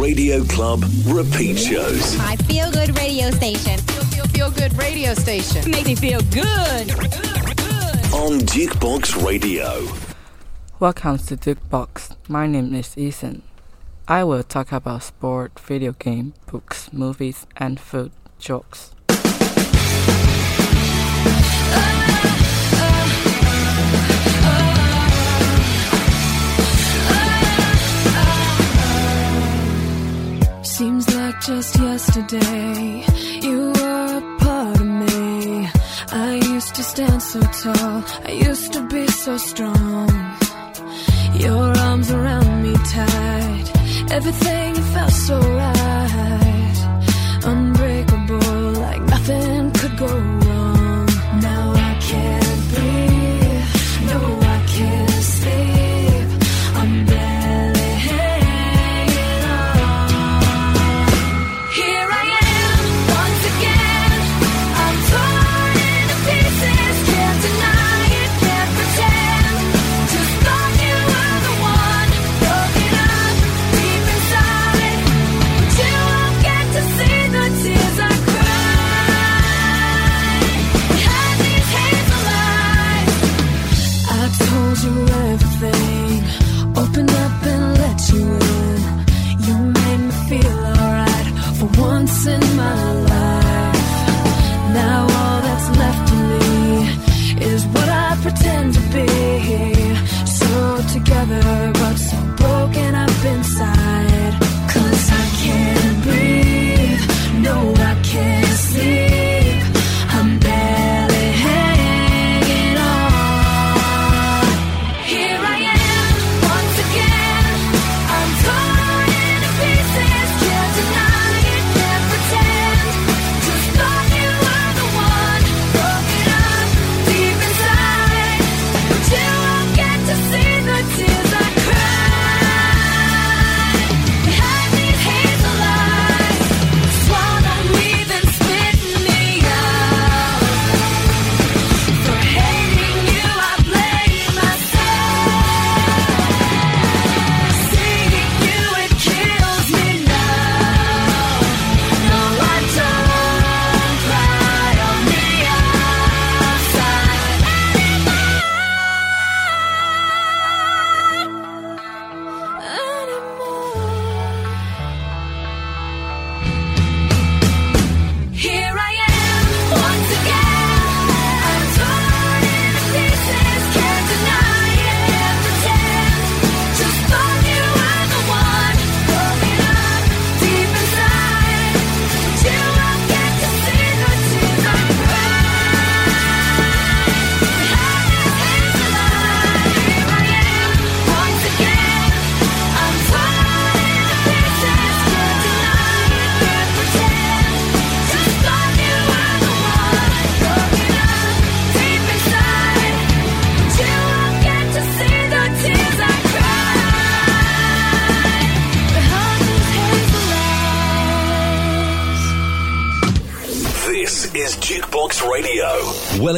Radio Club repeat shows. My feel good radio station. Feel, feel, feel good radio station. Make me feel good. On Dukebox Radio. Welcome to Dukebox. My name is Ethan. I will talk about sport, video game, books, movies, and food jokes. just yesterday you were a part of me. I used to stand so tall, I used to be so strong. Your arms around me tight, everything felt so right. Unbreakable, like nothing could go wrong.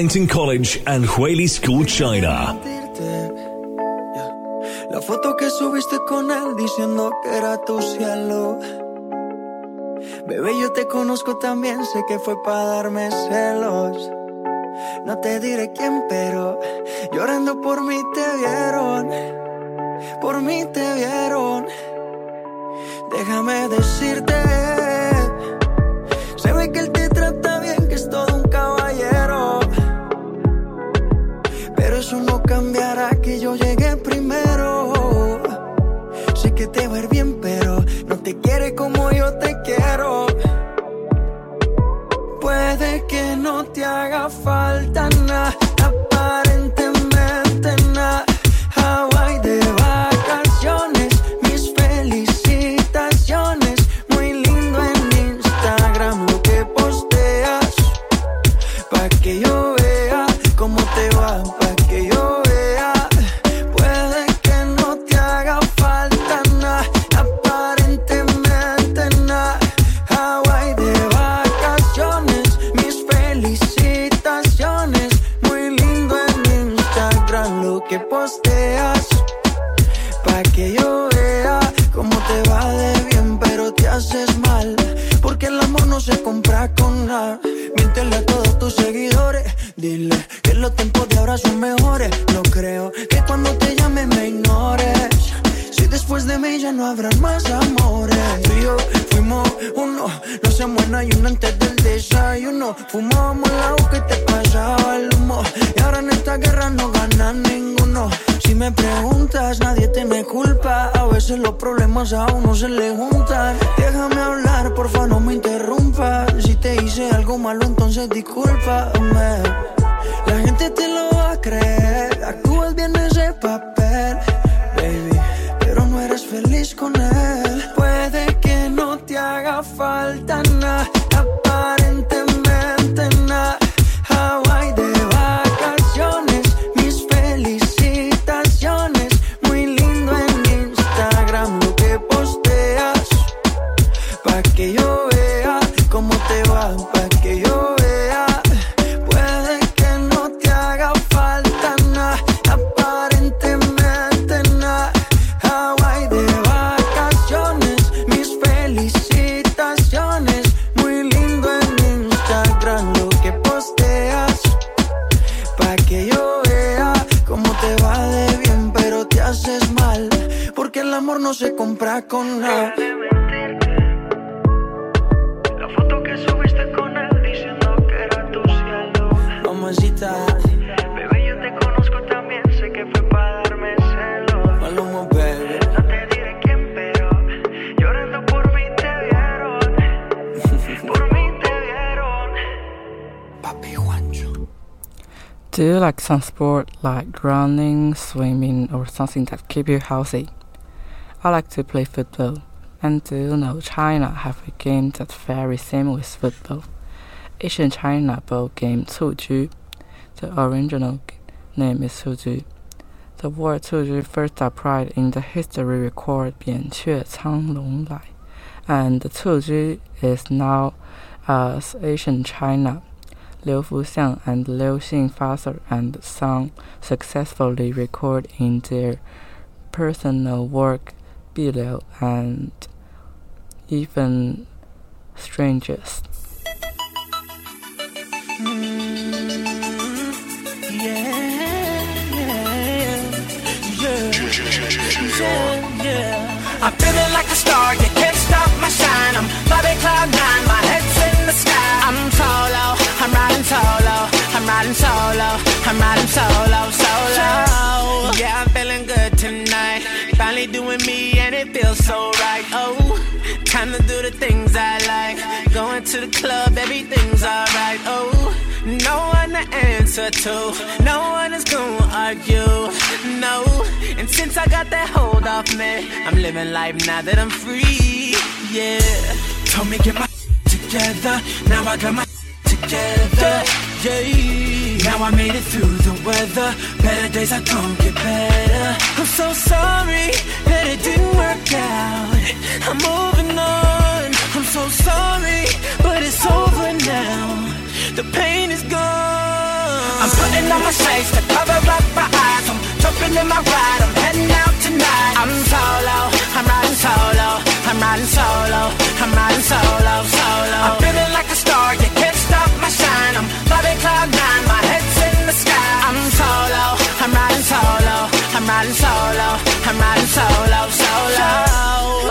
Wellington College and Huayley School, China. La foto que subiste con él diciendo que era tu cielo. Bebé, yo te conozco también, sé que fue para darme celos. No te diré quién, pero llorando por mí te vieron. Por mí te vieron. Déjame decirte, se ve que el ver bien, pero no te quiere como yo te quiero. Puede que no te haga falta nada se muera y uno antes del desayuno. Fumábamos el agua que te pasaba el humo. Y ahora en esta guerra no gana ninguno. Si me preguntas, nadie te me culpa. A veces los problemas a uno se le juntan. Déjame hablar, porfa, no me interrumpas. Si te hice algo malo, entonces discúlpame. some sport like running, swimming, or something that keep you healthy. I like to play football. And do you know China have a game that's very same with football? It's in China ball game Cuju. The original name is Cuju. The word Cuju first appeared in the history record Bian Que Cang Long Lai, and Cuju is now as uh, ancient China. Liu Fuxiang and Liu Xin father and son successfully record in their personal work Biliu and even strangers. I'm feeling like a star, you can't stop my shine. I'm cloud nine, my head's in the sky. I'm solo, I'm riding solo, I'm riding solo, I'm riding solo, solo. Yeah, I'm feeling good tonight. Finally doing me and it feels so right. Oh, time to do the things I like. Going to the club, everything's alright. Oh, no one to answer to, no one is gonna argue. No, and since I got that hold off me, I'm living life now that I'm free. Yeah, told me get my together. Now I got my together. Yeah, now I made it through the weather. Better days are gonna get better. I'm so sorry that it didn't work out. I'm moving on. I'm so sorry, but it's over now. The pain is gone. I'm putting on my shades to cover up my eyes. I'm jumping in my ride. I'm heading out tonight. I'm solo. I'm riding solo. I'm riding solo. I'm riding solo, solo. I'm feeling like cloud nine. My head's in the sky. I'm solo. I'm riding solo. I'm riding solo. I'm riding solo, solo.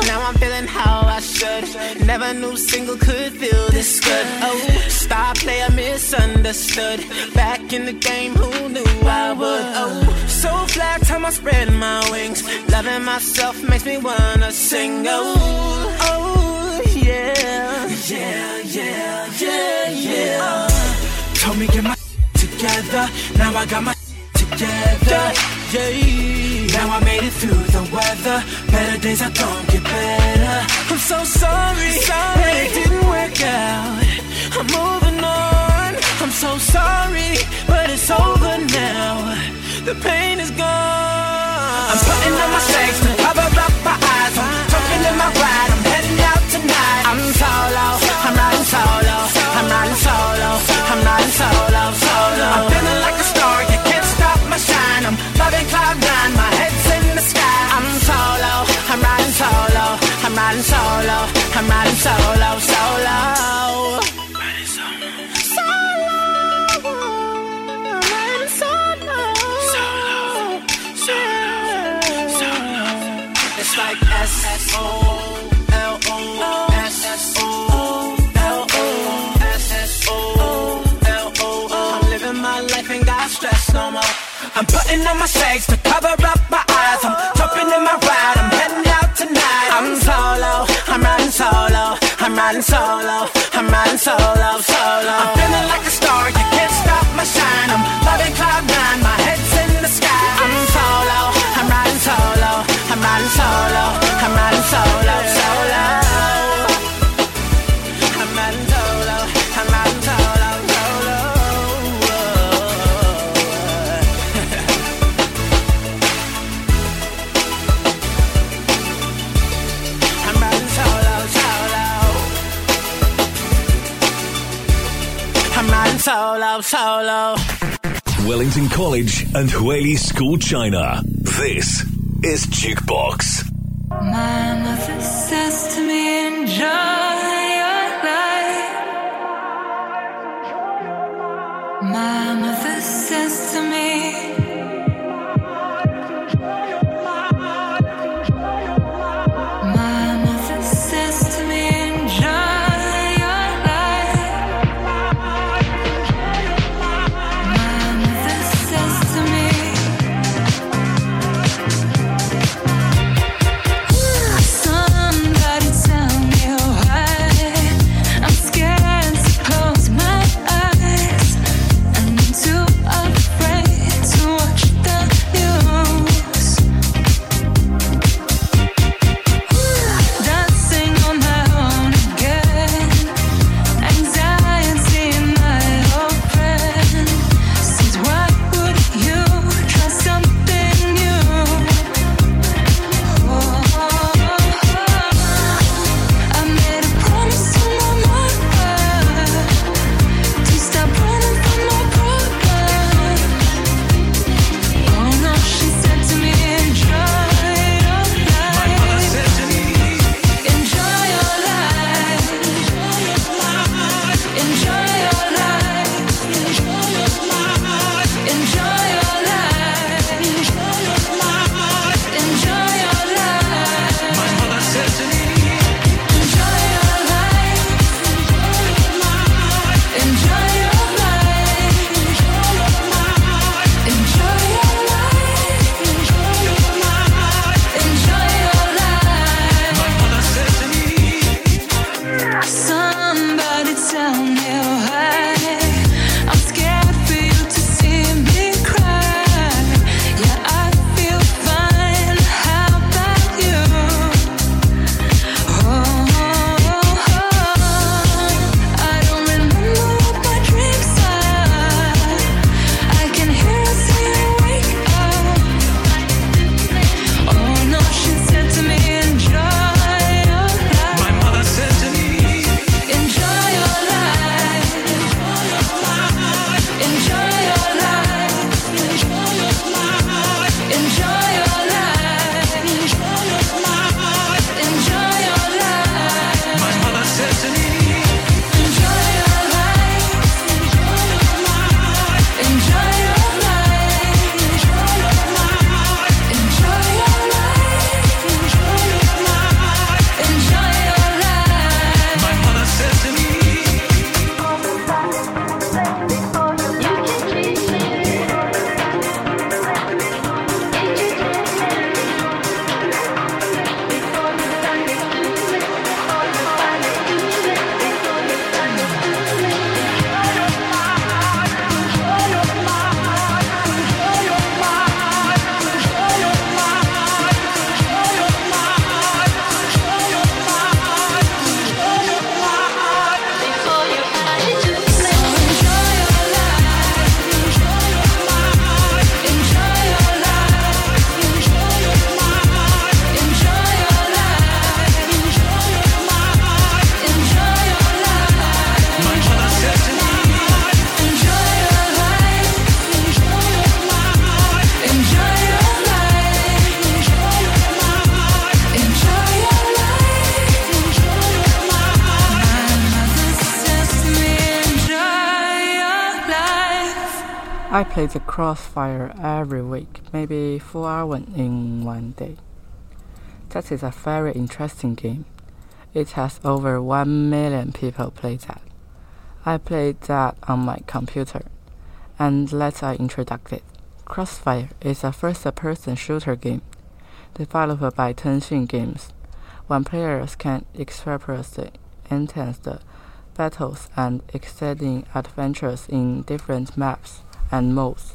Now I'm feeling how I should. Never knew single could feel this good. Oh, star player misunderstood. Back in the game, who knew I would? Oh, so fly, time I spread my wings. Loving myself makes me wanna sing. Oh, oh, yeah. Yeah, yeah, yeah, yeah. Told me get my together. Now I got my together. Yeah. Now I made it through the weather. Better days are gonna get better. I'm so sorry, sorry it didn't work out. I'm moving on. I'm so sorry, but it's over now. The pain is gone. I'm putting on my shades to cover up my eyes. I'm jumping in my ride. I'm heading out tonight. I'm solo. I'm riding solo. I'm riding solo. Solo, solo. I'm feeling like a star. You can't stop my shine. I'm loving cloud nine. My head's in the sky. I'm solo. I'm riding solo. I'm riding solo, I'm riding solo, solo. It's like S O I'm putting on my shades to cover up my eyes. I'm jumping in my ride, I'm heading out tonight. I'm solo, I'm riding solo, I'm riding solo, I'm riding solo, solo. I'm feeling like solo. Wellington College and Huili School China. This is Dukebox. I play the Crossfire every week, maybe four hours in one day. That is a very interesting game. It has over 1 million people play that. I played that on my computer. And let's I introduce it. Crossfire is a first-person shooter game developed by Tencent Games. One players can experience the intense battles and exciting adventures in different maps and modes.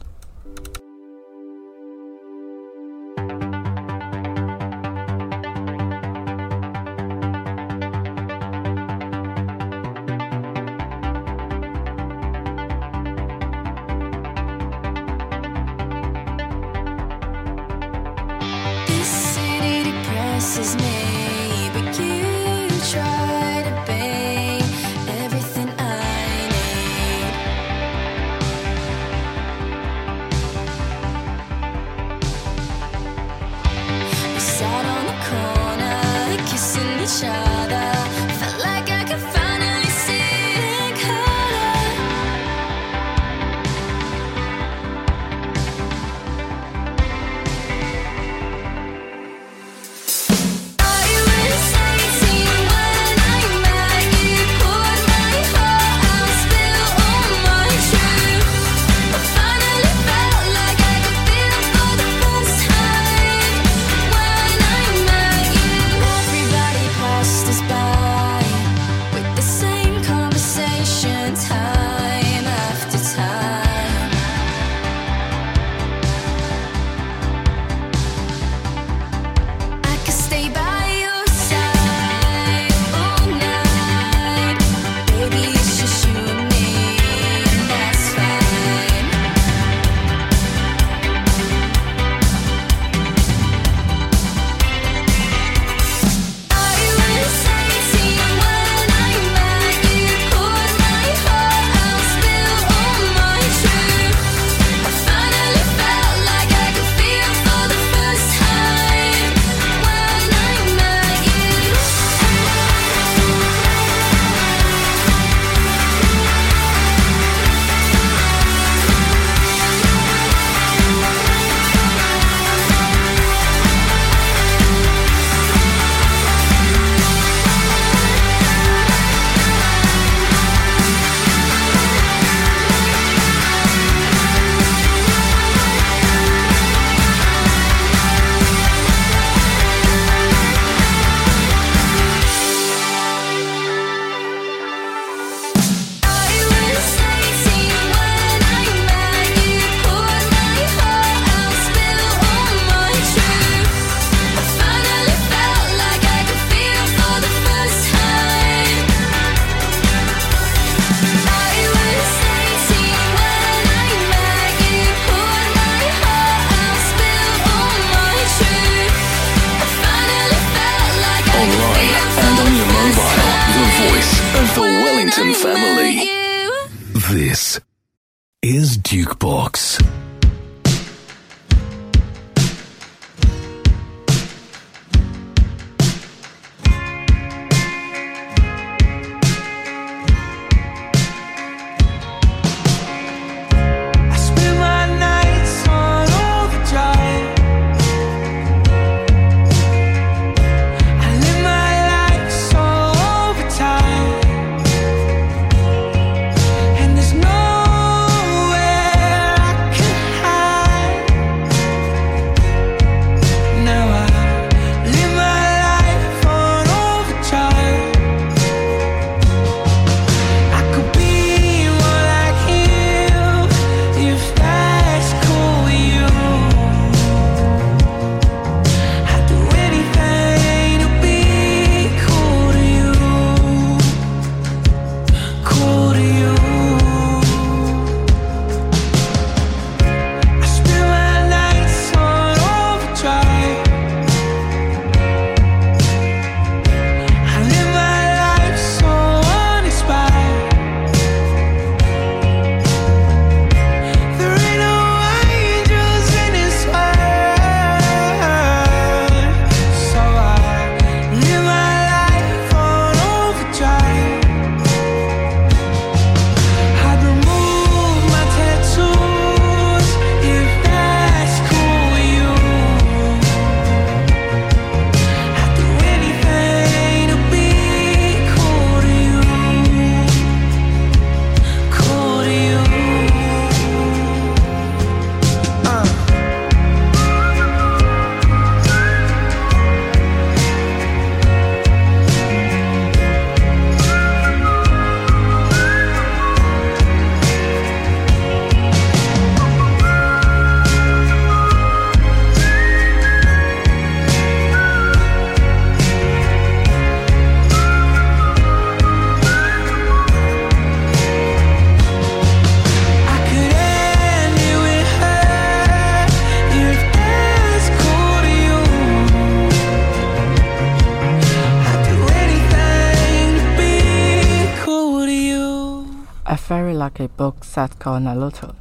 book a Naruto.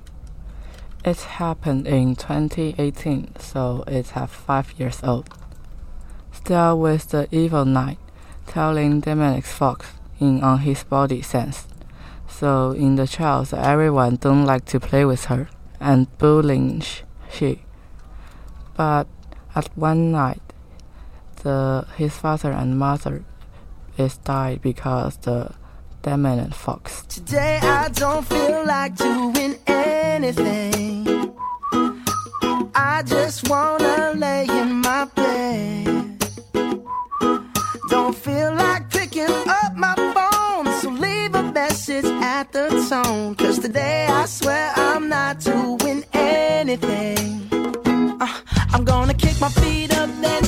It happened in 2018, so it's at 5 years old. Still with the evil knight, telling demonic Fox in on his body sense. So in the trials, everyone don't like to play with her and bullying she. But at one night, the his father and mother is died because the Batman and Fox. Today I don't feel like doing anything. I just wanna lay in my bed. Don't feel like picking up my phone, so leave a message at the tone. Cause today I swear I'm not doing anything. Uh, I'm gonna kick my feet up and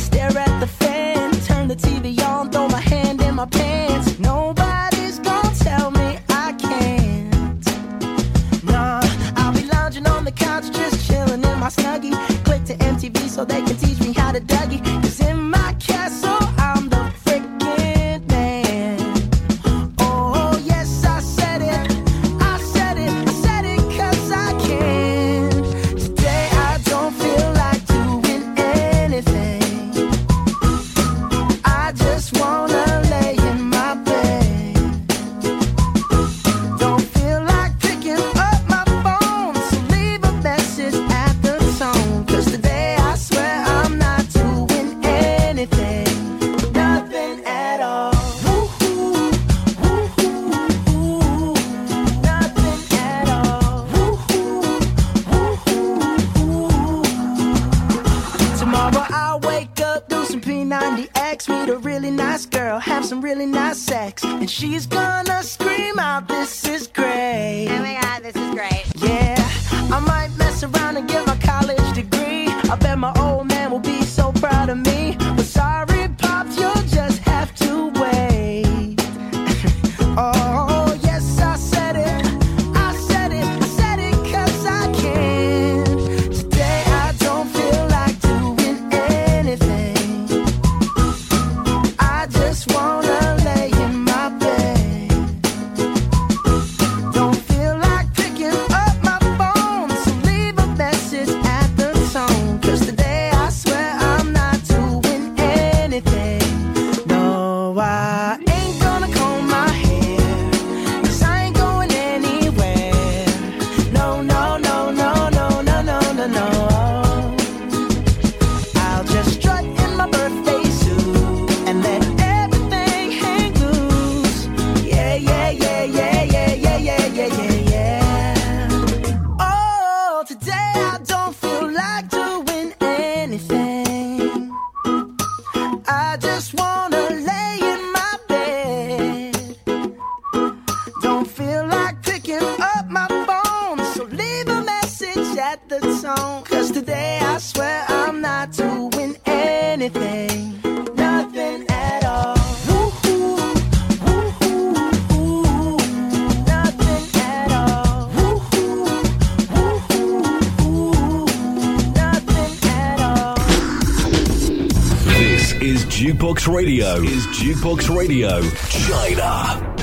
just want Radio is Dukebox Radio China.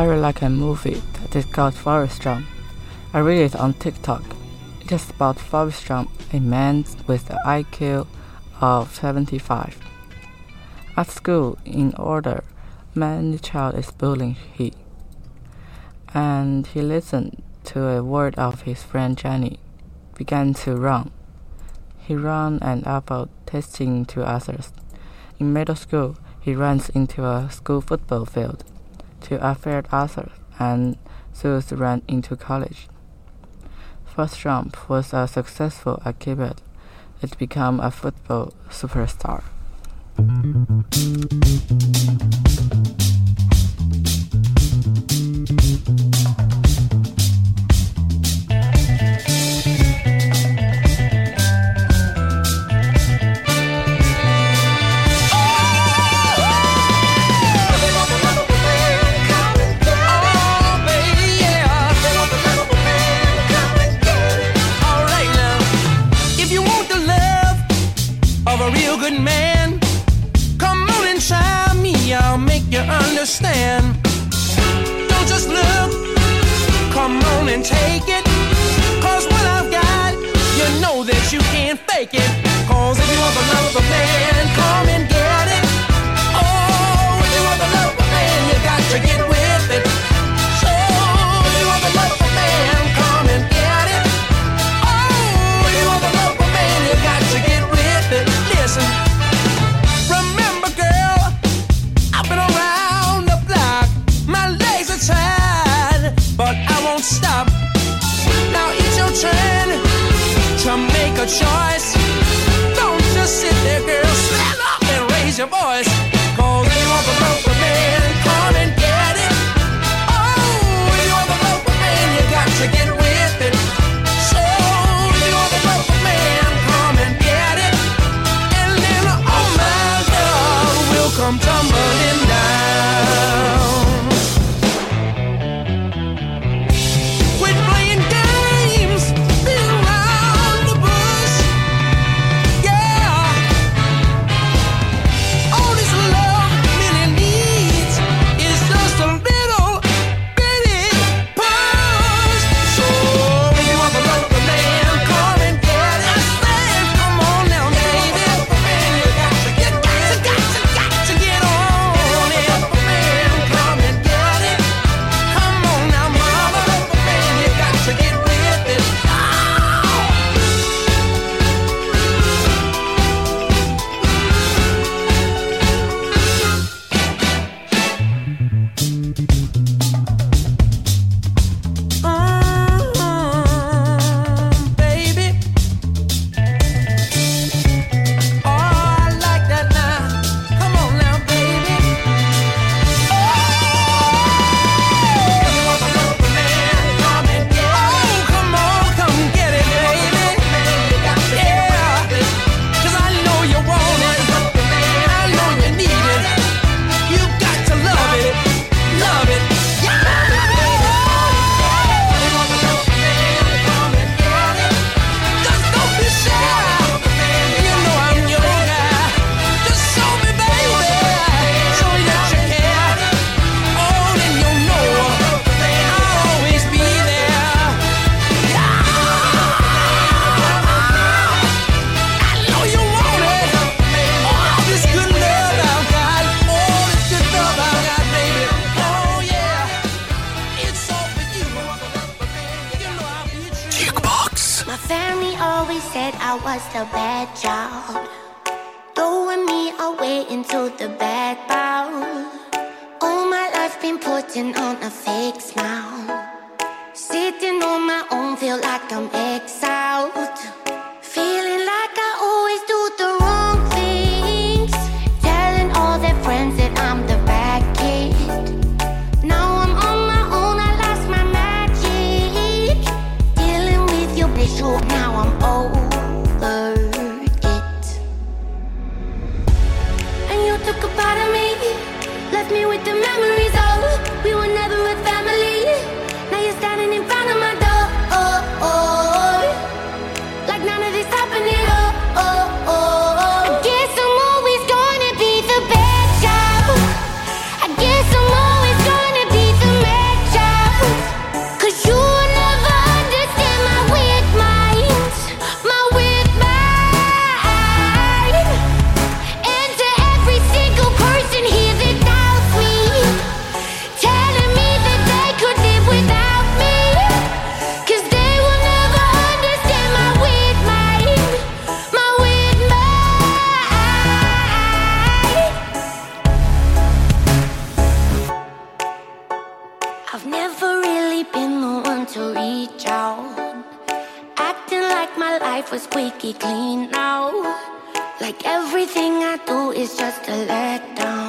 viral like a movie that Forest Forestrum. I read it on TikTok. It is about Forestrum, a man with an IQ of 75. At school, in order, many child is bullying he, and he listened to a word of his friend Jenny, began to run. He ran and about testing to others. In middle school, he runs into a school football field to Alfred author, and Zeus ran into college. First jump was a successful activity. It became a football superstar. understand. Don't just look, come on and take it. Cause what I've got, you know that you can't fake it. Cause if you want the love of a man, come and choice. Don't just sit there, girl. Stand up and raise your voice. was the bad child. Throwing me away into the bad bound. All my life been putting on a fake smile. Sitting on my own, feel like I'm exiled. clean now. Like everything I do is just a letdown.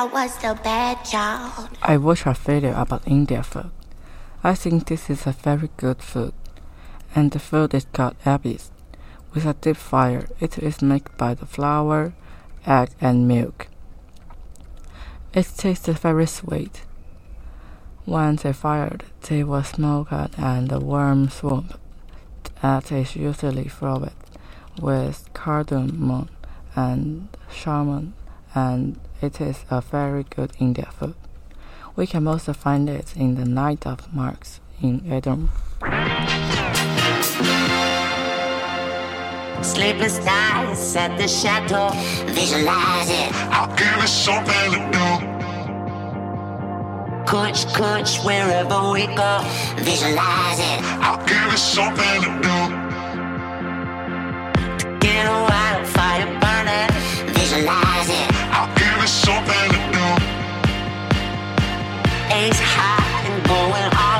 I was a bad child. I watched a video about Indian food. I think this is a very good food. And the food is called abis. With a deep fire, it is made by the flour, egg, and milk. It tastes very sweet. When they fired, they were smoked and the warm swamp that is usually flavored with cardamom and shaman and it is a very good Indian food. We can also find it in the Night of Marks in Edinburgh. Sleepless nights at the chateau, visualize it. I'll give it something to do. Coach, coach, wherever we go, visualize it. I'll give it something to do. To get a wildfire burning, visualize it. I'll something to do. Ace high and going on.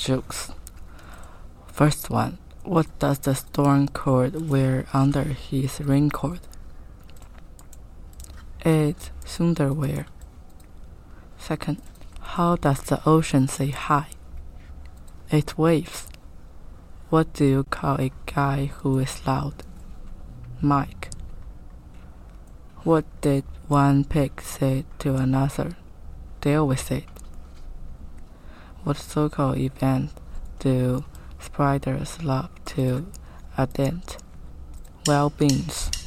jokes. First one What does the storm cord wear under his raincoat? It's underwear. Second, how does the ocean say hi? It waves. What do you call a guy who is loud? Mike. What did one pig say to another? Deal with it what so-called event do spiders love to attend? Well beings.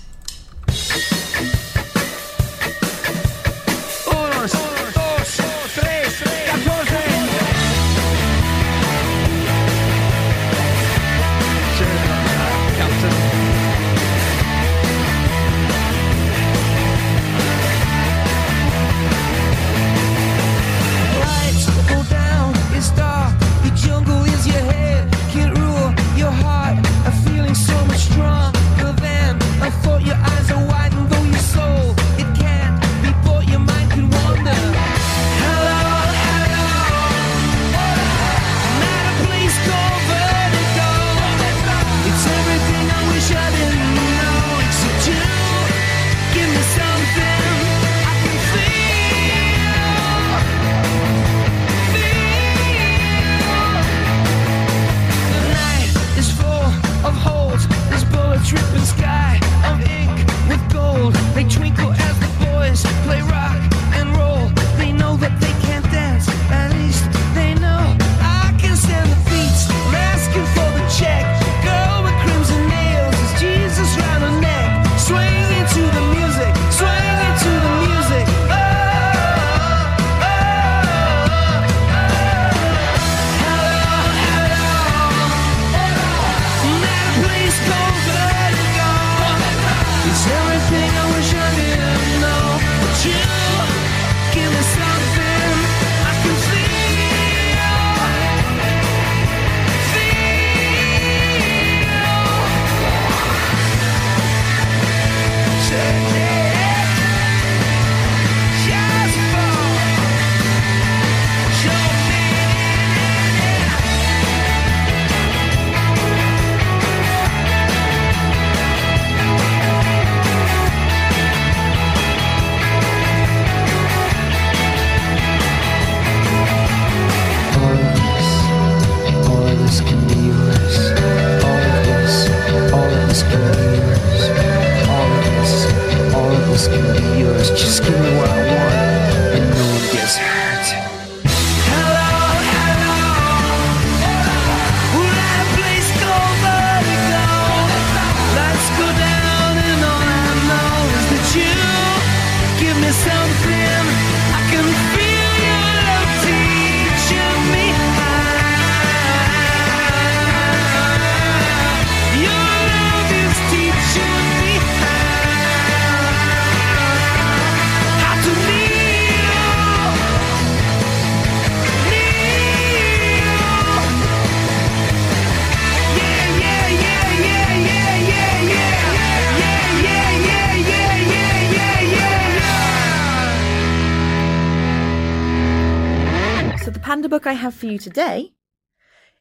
I have for you today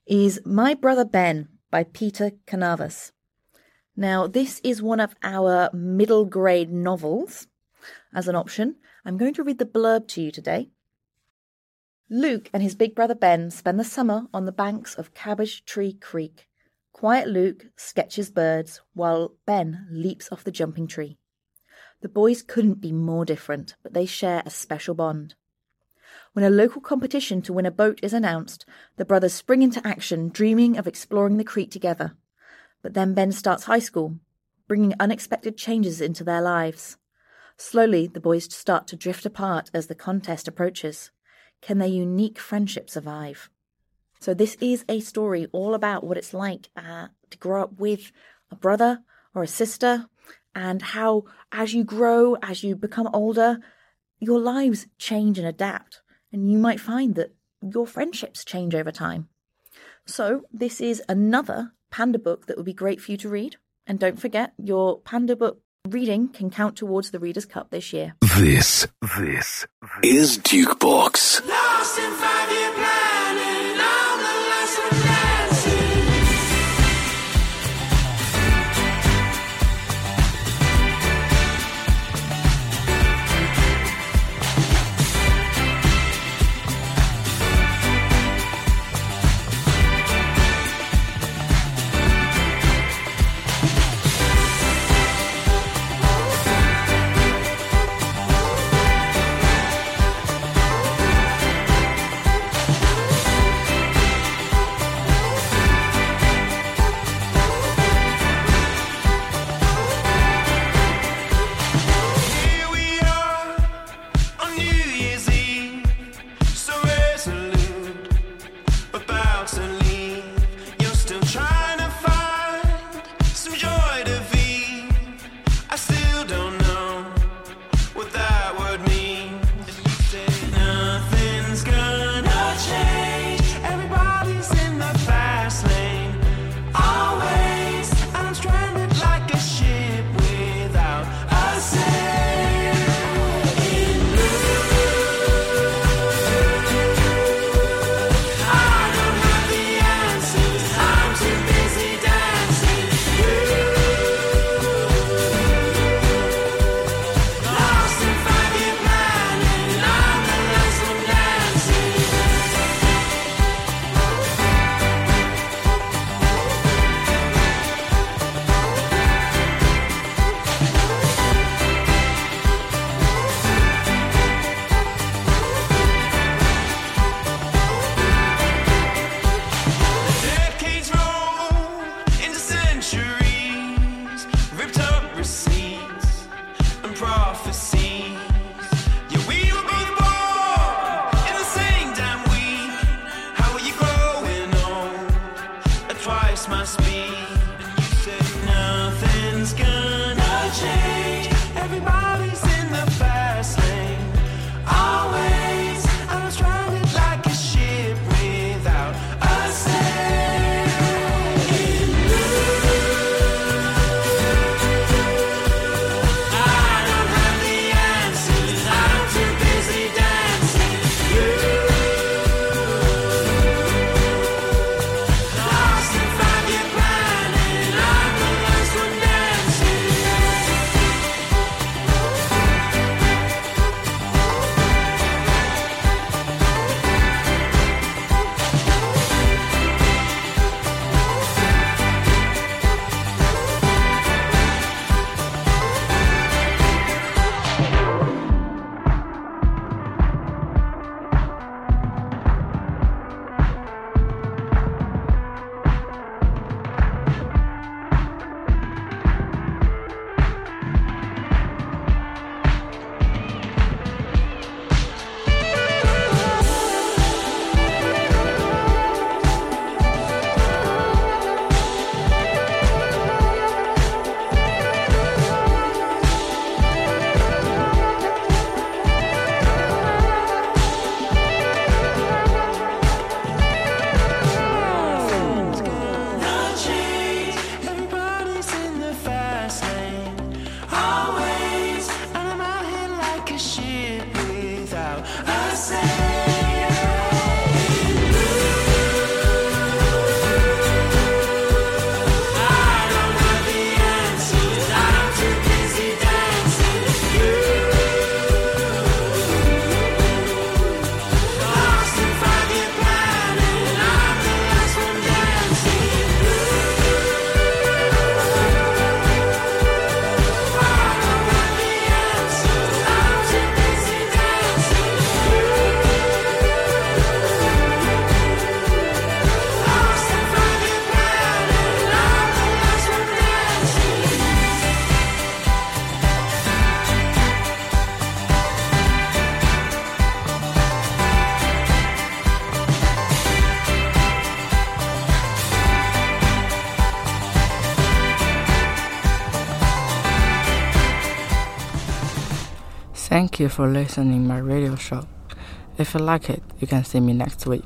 is My Brother Ben by Peter Carnavas. Now, this is one of our middle grade novels as an option. I'm going to read the blurb to you today. Luke and his big brother Ben spend the summer on the banks of Cabbage Tree Creek. Quiet Luke sketches birds while Ben leaps off the jumping tree. The boys couldn't be more different, but they share a special bond. When a local competition to win a boat is announced, the brothers spring into action, dreaming of exploring the creek together. But then Ben starts high school, bringing unexpected changes into their lives. Slowly, the boys start to drift apart as the contest approaches. Can their unique friendship survive? So, this is a story all about what it's like uh, to grow up with a brother or a sister, and how, as you grow, as you become older, your lives change and adapt. And you might find that your friendships change over time. So, this is another Panda book that would be great for you to read. And don't forget, your Panda book reading can count towards the Reader's Cup this year. This, this is Dukebox. Lost Thank you for listening my radio show. If you like it, you can see me next week.